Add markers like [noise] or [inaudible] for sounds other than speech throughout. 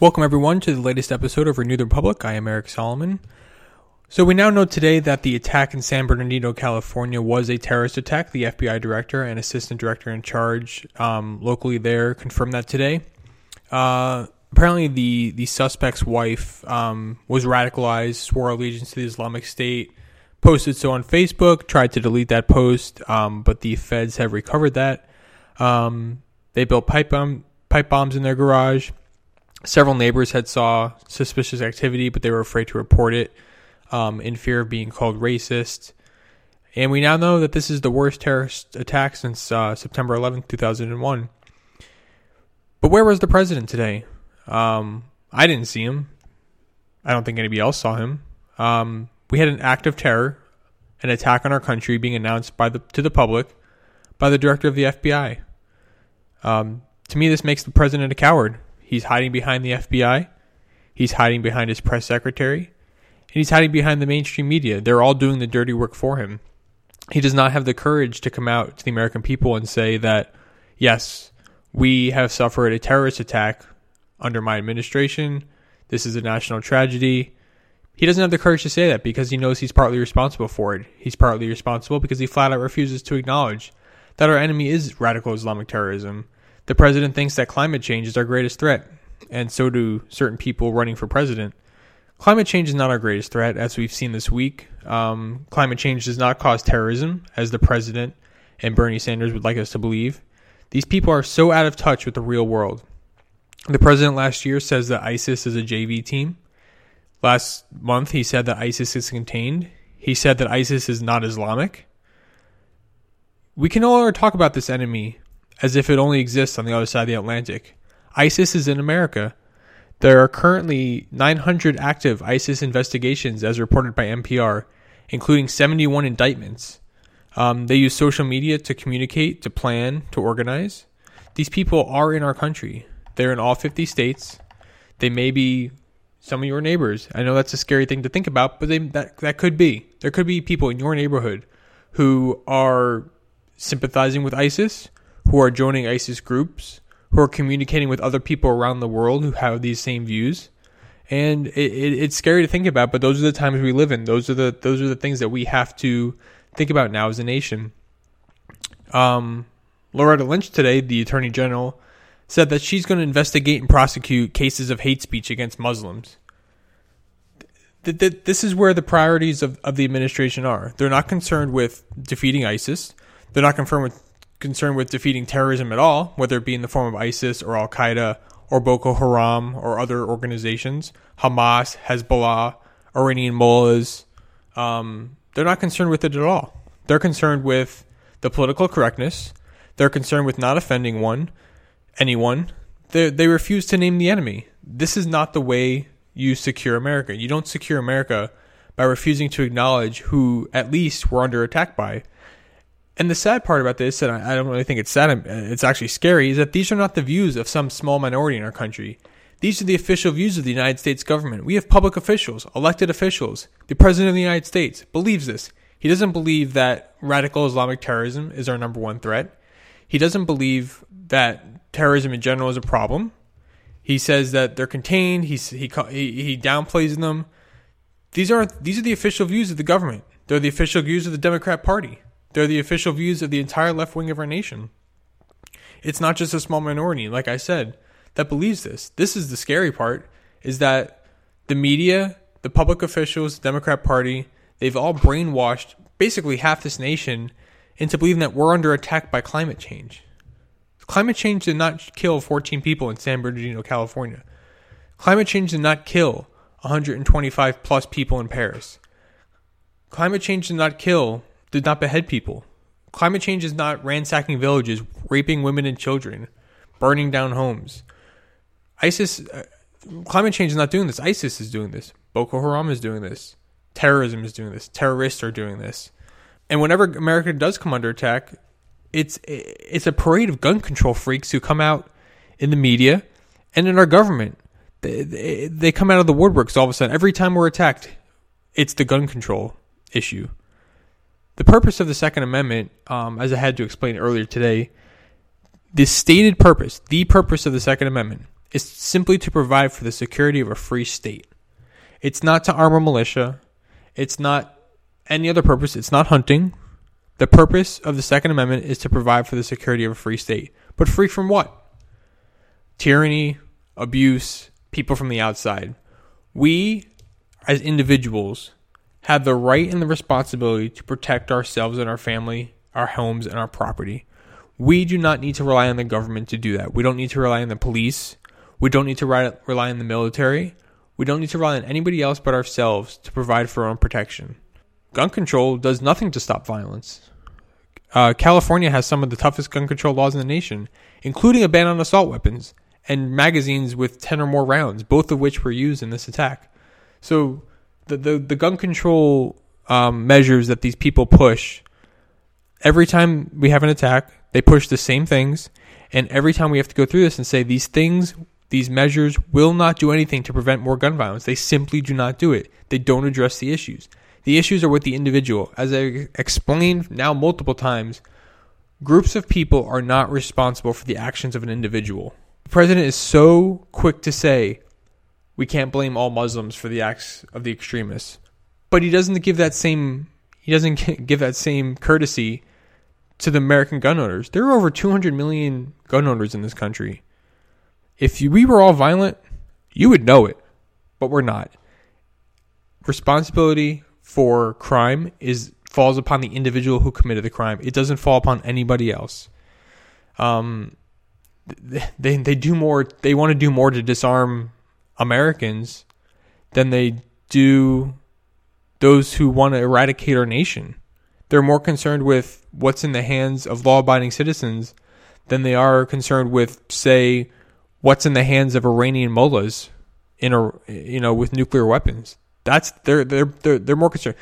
Welcome, everyone, to the latest episode of Renew the Republic. I am Eric Solomon. So, we now know today that the attack in San Bernardino, California was a terrorist attack. The FBI director and assistant director in charge um, locally there confirmed that today. Uh, apparently, the, the suspect's wife um, was radicalized, swore allegiance to the Islamic State, posted so on Facebook, tried to delete that post, um, but the feds have recovered that. Um, they built pipe, bomb, pipe bombs in their garage Several neighbors had saw suspicious activity, but they were afraid to report it um, in fear of being called racist. And we now know that this is the worst terrorist attack since uh, September 11, 2001. But where was the president today? Um, I didn't see him. I don't think anybody else saw him. Um, we had an act of terror, an attack on our country being announced by the to the public by the director of the FBI. Um, to me, this makes the president a coward. He's hiding behind the FBI. He's hiding behind his press secretary. And he's hiding behind the mainstream media. They're all doing the dirty work for him. He does not have the courage to come out to the American people and say that, yes, we have suffered a terrorist attack under my administration. This is a national tragedy. He doesn't have the courage to say that because he knows he's partly responsible for it. He's partly responsible because he flat out refuses to acknowledge that our enemy is radical Islamic terrorism the president thinks that climate change is our greatest threat, and so do certain people running for president. Climate change is not our greatest threat, as we've seen this week. Um, climate change does not cause terrorism, as the president and Bernie Sanders would like us to believe. These people are so out of touch with the real world. The president last year says that ISIS is a JV team. Last month, he said that ISIS is contained. He said that ISIS is not Islamic. We can longer talk about this enemy as if it only exists on the other side of the Atlantic. ISIS is in America. There are currently 900 active ISIS investigations, as reported by NPR, including 71 indictments. Um, they use social media to communicate, to plan, to organize. These people are in our country. They're in all 50 states. They may be some of your neighbors. I know that's a scary thing to think about, but they, that that could be. There could be people in your neighborhood who are sympathizing with ISIS, who are joining ISIS groups, who are communicating with other people around the world who have these same views. And it, it, it's scary to think about, but those are the times we live in. Those are the those are the things that we have to think about now as a nation. Um, Loretta Lynch today, the Attorney General, said that she's going to investigate and prosecute cases of hate speech against Muslims. This is where the priorities of, of the administration are. They're not concerned with defeating ISIS. They're not concerned with concerned with defeating terrorism at all, whether it be in the form of ISIS or Al Qaeda or Boko Haram or other organizations, Hamas, Hezbollah, Iranian mullahs, um, they're not concerned with it at all. They're concerned with the political correctness. They're concerned with not offending one, anyone. They, they refuse to name the enemy. This is not the way you secure America. You don't secure America by refusing to acknowledge who at least we're under attack by. And the sad part about this, and I, don't really think it's sad, it's actually scary, is that these are not the views of some small minority in our country. These are the official views of the United States government. We have public officials, elected officials. The President of the United States believes this. He doesn't believe that radical Islamic terrorism is our number one threat. He doesn't believe that terrorism in general is a problem. He says that they're contained. He, he, he downplays them. These are, these are the official views of the government. They're the official views of the Democrat Party. They're the official views of the entire left wing of our nation. It's not just a small minority, like I said, that believes this. This is the scary part is that the media, the public officials, the Democrat Party, they've all brainwashed basically half this nation into believing that we're under attack by climate change. Climate change did not kill 14 people in San Bernardino, California. Climate change did not kill 125 plus people in Paris. Climate change did not kill did not behead people. Climate change is not ransacking villages, raping women and children, burning down homes. ISIS, uh, climate change is not doing this. ISIS is doing this. Boko Haram is doing this. Terrorism is doing this. Terrorists are doing this. And whenever America does come under attack, it's it's a parade of gun control freaks who come out in the media and in our government. They, they, they come out of the woodworks all of a sudden. Every time we're attacked, it's the gun control issue. The purpose of the Second Amendment, um, as I had to explain earlier today, the stated purpose, the purpose of the Second Amendment, is simply to provide for the security of a free state. It's not to arm a militia. It's not any other purpose. It's not hunting. The purpose of the Second Amendment is to provide for the security of a free state. But free from what? Tyranny, abuse, people from the outside. We, as individuals, have the right and the responsibility to protect ourselves and our family, our homes, and our property. We do not need to rely on the government to do that. We don't need to rely on the police. We don't need to rely on the military. We don't need to rely on anybody else but ourselves to provide for our own protection. Gun control does nothing to stop violence. Uh, California has some of the toughest gun control laws in the nation, including a ban on assault weapons and magazines with 10 or more rounds, both of which were used in this attack. So the, the, the gun control um, measures that these people push, every time we have an attack, they push the same things. And every time we have to go through this and say these things, these measures will not do anything to prevent more gun violence. They simply do not do it. They don't address the issues. The issues are with the individual. As I explained now multiple times, groups of people are not responsible for the actions of an individual. The president is so quick to say, we can't blame all Muslims for the acts of the extremists. But he doesn't give that same he doesn't [laughs] give that same courtesy to the American gun owners. There are over 200 million gun owners in this country. If we were all violent, you would know it, but we're not. Responsibility for crime is falls upon the individual who committed the crime. It doesn't fall upon anybody else. Um, they they do more. They want to do more to disarm Americans than they do those who want to eradicate our nation. They're more concerned with what's in the hands of law abiding citizens than they are concerned with, say, what's in the hands of Iranian mullahs in a you know with nuclear weapons. That's they're they're they're, they're more concerned.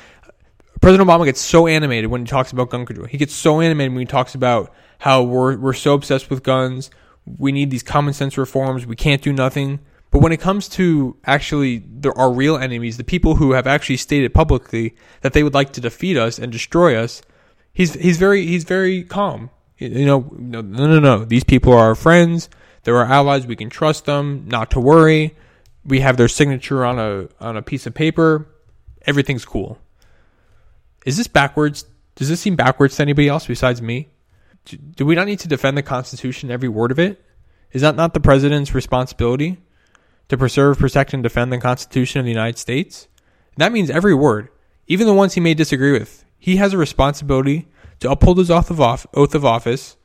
President Obama gets so animated when he talks about gun control. He gets so animated when he talks about how we're we're so obsessed with guns. We need these common sense reforms. We can't do nothing. But when it comes to actually there are real enemies, the people who have actually stated publicly that they would like to defeat us and destroy us, he's he's very he's very calm. You know, no, no, no, no. These people are our friends. They're our allies. We can trust them. Not to worry. We have their signature on a on a piece of paper. Everything's cool. Is this backwards? Does this seem backwards to anybody else besides me? Do we not need to defend the Constitution, every word of it? Is that not the president's responsibility? To preserve, protect, and defend the Constitution of the United States. That means every word, even the ones he may disagree with. He has a responsibility to uphold his oath of, office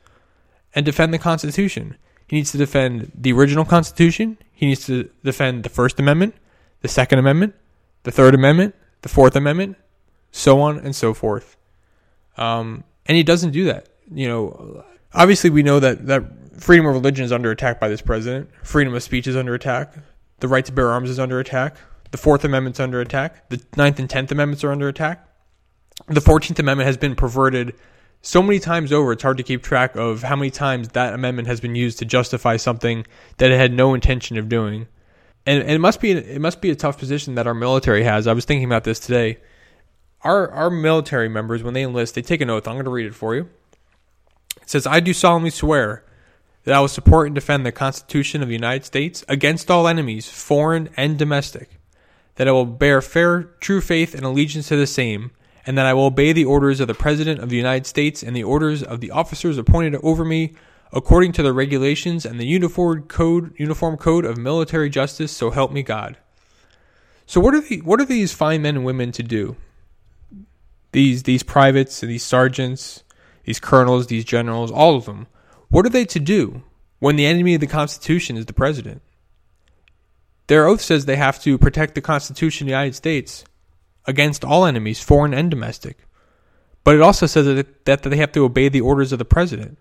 and defend the Constitution. He needs to defend the original Constitution. He needs to defend the First Amendment, the Second Amendment, the Third Amendment, the Fourth Amendment, so on and so forth. Um, and he doesn't do that. You know, obviously we know that that freedom of religion is under attack by this president. Freedom of speech is under attack. The right to bear arms is under attack. The Fourth Amendment's under attack. The Ninth and Tenth Amendments are under attack. The Fourteenth Amendment has been perverted so many times over, it's hard to keep track of how many times that amendment has been used to justify something that it had no intention of doing. And, and it must be it must be a tough position that our military has. I was thinking about this today. Our our military members, when they enlist, they take an oath. I'm going to read it for you. It says, "I do solemnly swear that I will support and defend the Constitution of the United States against all enemies, foreign and domestic, that I will bear fair, true faith and allegiance to the same, and that I will obey the orders of the President of the United States and the orders of the officers appointed over me according to the regulations and the uniform code, uniform code of military justice, so help me God. So what are the, what are these fine men and women to do? These these privates, and these sergeants, these colonels, these generals, all of them what are they to do when the enemy of the Constitution is the president? Their oath says they have to protect the Constitution of the United States against all enemies, foreign and domestic. But it also says that, that they have to obey the orders of the president.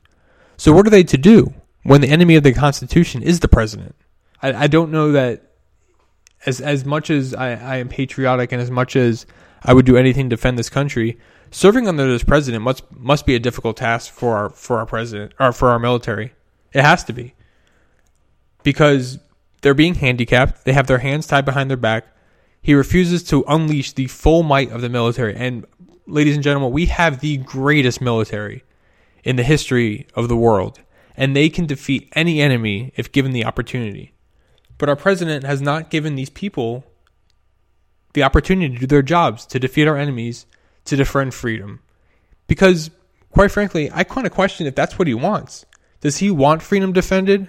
So, what are they to do when the enemy of the Constitution is the president? I, I don't know that as as much as I, I am patriotic and as much as I would do anything to defend this country, serving under this president must must be a difficult task for our for our president or for our military. It has to be because they're being handicapped. They have their hands tied behind their back. He refuses to unleash the full might of the military. And ladies and gentlemen, we have the greatest military in the history of the world, and they can defeat any enemy if given the opportunity. But our president has not given these people the opportunity to do their jobs, to defeat our enemies, to defend freedom. Because, quite frankly, I kind of question if that's what he wants. Does he want freedom defended?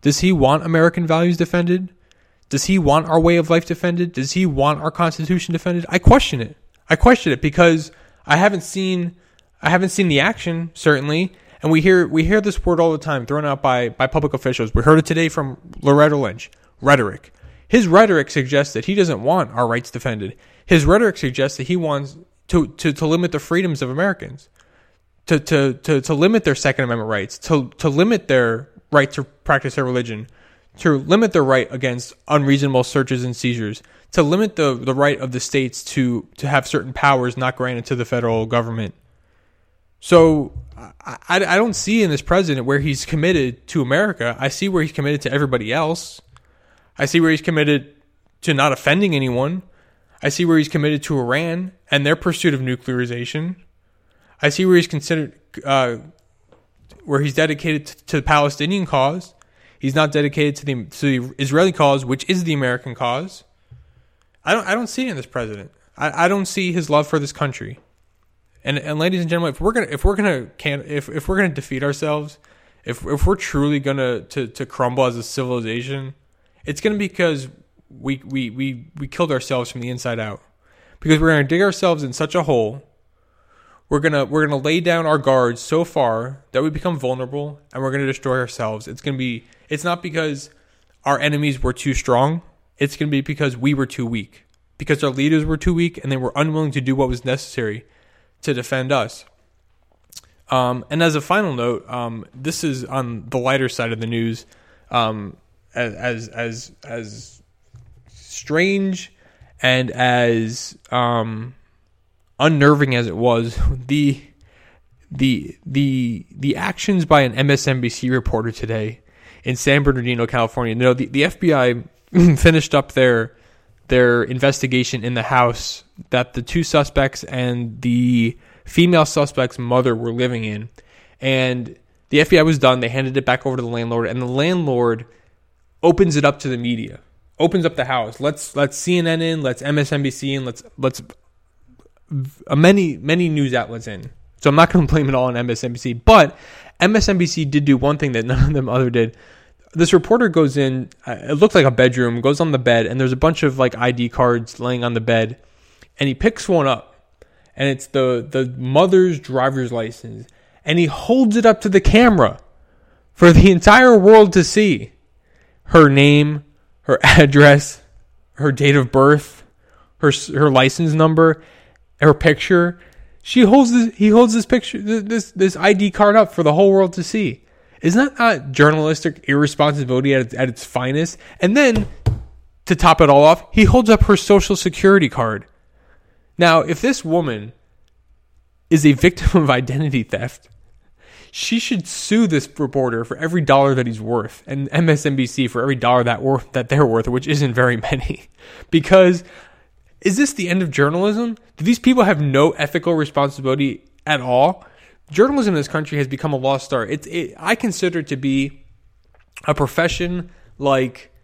Does he want American values defended? Does he want our way of life defended? Does he want our Constitution defended? I question it. I question it because I haven't seen I haven't seen the action certainly, and we hear we hear this word all the time thrown out by by public officials. We heard it today from Loretta Lynch. Rhetoric. His rhetoric suggests that he doesn't want our rights defended. His rhetoric suggests that he wants to to, to limit the freedoms of Americans, to, to to to limit their Second Amendment rights, to to limit their right to practice their religion, to limit their right against unreasonable searches and seizures, to limit the, the right of the states to, to have certain powers not granted to the federal government. So I, I don't see in this president where he's committed to America. I see where he's committed to everybody else. I see where he's committed to not offending anyone. I see where he's committed to Iran and their pursuit of nuclearization. I see where he's considered, uh, where he's dedicated to, to the Palestinian cause. He's not dedicated to the to the Israeli cause, which is the American cause. I don't I don't see it in this president. I, I don't see his love for this country. And and ladies and gentlemen, if we're gonna if we're gonna can if if we're gonna defeat ourselves, if if we're truly gonna to to crumble as a civilization, it's gonna be because we we we we killed ourselves from the inside out. Because we're gonna dig ourselves in such a hole we're gonna we're gonna lay down our guards so far that we become vulnerable and we're gonna destroy ourselves. It's gonna be it's not because our enemies were too strong. It's gonna be because we were too weak. Because our leaders were too weak and they were unwilling to do what was necessary to defend us. Um, and as a final note, um, this is on the lighter side of the news. Um, as as as strange and as um, unnerving as it was, the the the the actions by an MSNBC reporter today in San Bernardino, California. You know, the, the FBI [laughs] finished up their their investigation in the house that the two suspects and the female suspect's mother were living in. And the FBI was done. They handed it back over to the landlord, and the landlord opens it up to the media. Opens up the house. Let's let's CNN in. Let's MSNBC in. Let's let's many many news outlets in. So I'm not [laughs] going to blame it all on MSNBC, but MSNBC did do one thing that [laughs] none of them other did. This reporter goes in. Uh, it looked like a bedroom. Goes on the bed, and there's a bunch of like ID cards laying on the bed, and he picks one up, and it's the the mother's driver's license, and he holds it up to the camera for the entire world to see. Her name, her [laughs] address, her date of birth, her her license number, her picture. She holds this, he holds this picture, this this ID card up for the whole world to see. Isn't that not journalistic irresponsibility at at its finest? And then, to top it all off, he holds up her social security card. Now, if this woman is a victim of identity theft, she should sue this reporter for every dollar that he's worth, and MSNBC for every dollar that worth that they're worth, which isn't very [laughs] many, because is this the end of journalism? Do these people have no ethical responsibility at all? Journalism in this country has become a lost art. It's it, I consider it to be a profession like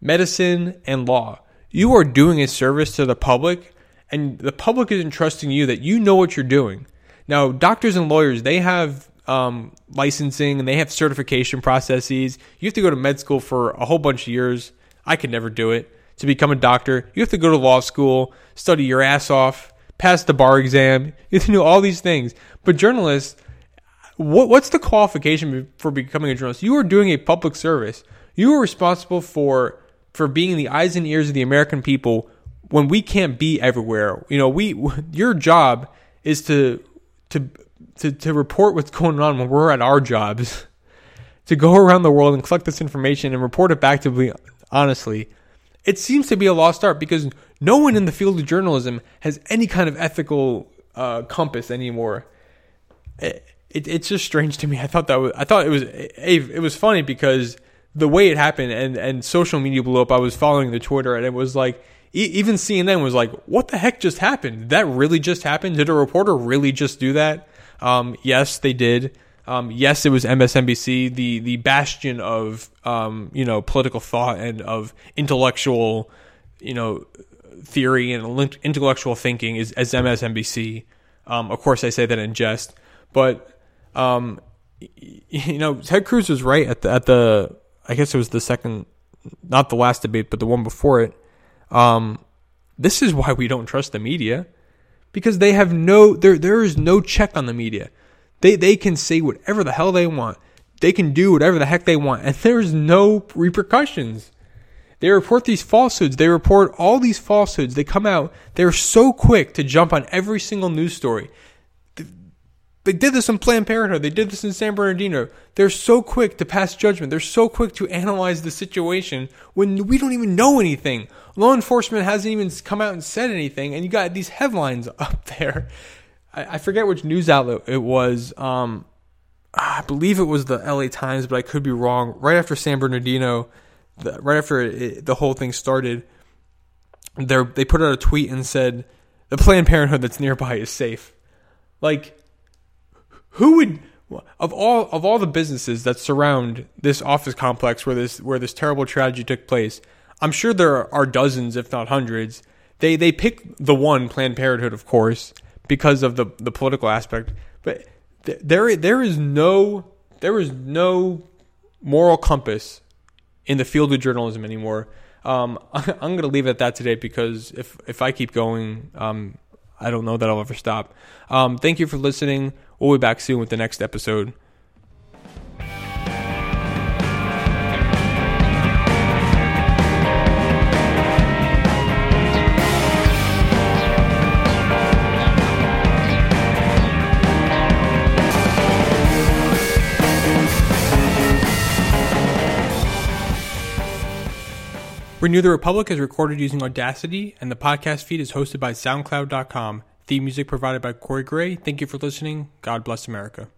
medicine and law. You are doing a service to the public, and the public is entrusting you that you know what you're doing. Now, doctors and lawyers, they have um, licensing and they have certification processes. You have to go to med school for a whole bunch of years. I could never do it to become a doctor. You have to go to law school, study your ass off, pass the bar exam. You have to do all these things. But journalists, what, what's the qualification for becoming a journalist? You are doing a public service. You are responsible for for being the eyes and ears of the American people when we can't be everywhere. You know, we [laughs] your job is to to to, to report what's going on when we're at our jobs. [laughs] to go around the world and collect this information and report it back to me honestly it seems to be a lost art because no one in the field of journalism has any kind of ethical uh, compass anymore. It, it, it's just strange to me. I thought that was, I thought it was it was funny because the way it happened and and social media blew up. I was following the Twitter and it was like even CNN was like, "What the heck just happened? That really just happen? Did a reporter really just do that?" Um, yes, they did. Um, yes, it was MSNBC, the the bastion of um, you know political thought and of intellectual you know theory and intellectual thinking is as MSNBC. Um, of course, I say that in jest, but um, you know Ted Cruz was right at the at the I guess it was the second, not the last debate, but the one before it. Um, this is why we don't trust the media because they have no there there is no check on the media. They they can say whatever the hell they want. They can do whatever the heck they want and [laughs] there's no repercussions. They report these falsehoods. They report all these falsehoods. They come out. They're so quick to jump on every single news story. They did this in Planned Parenthood. They did this in San Bernardino. They're so quick to pass judgment. They're so quick to analyze the situation when we don't even know anything. Law enforcement hasn't even come out and said anything, and you got these headlines [laughs] up there. I, I forget which news outlet it was. Um, I believe it was the LA Times, but I could be wrong. Right after San Bernardino, the, right after it, the whole thing started, they put out a tweet and said, "The Planned Parenthood that's nearby is safe." Like who would of all of all the businesses that surround this office complex where this where this terrible tragedy took place, I'm sure there are dozens, if not hundreds. They they pick the one Planned Parenthood, of course, because of the the political aspect. But th- there there is no there is no moral compass in the field of journalism anymore. Um, [laughs] I'm going to leave it at that today because if if I keep going, um, I don't know that I'll ever stop. Um, thank you for listening. We'll be back soon with the next episode. Renew the Republic is recorded using Audacity, and the podcast feed is hosted by SoundCloud.com. Theme music provided by Corey Gray. Thank you for listening. God bless America.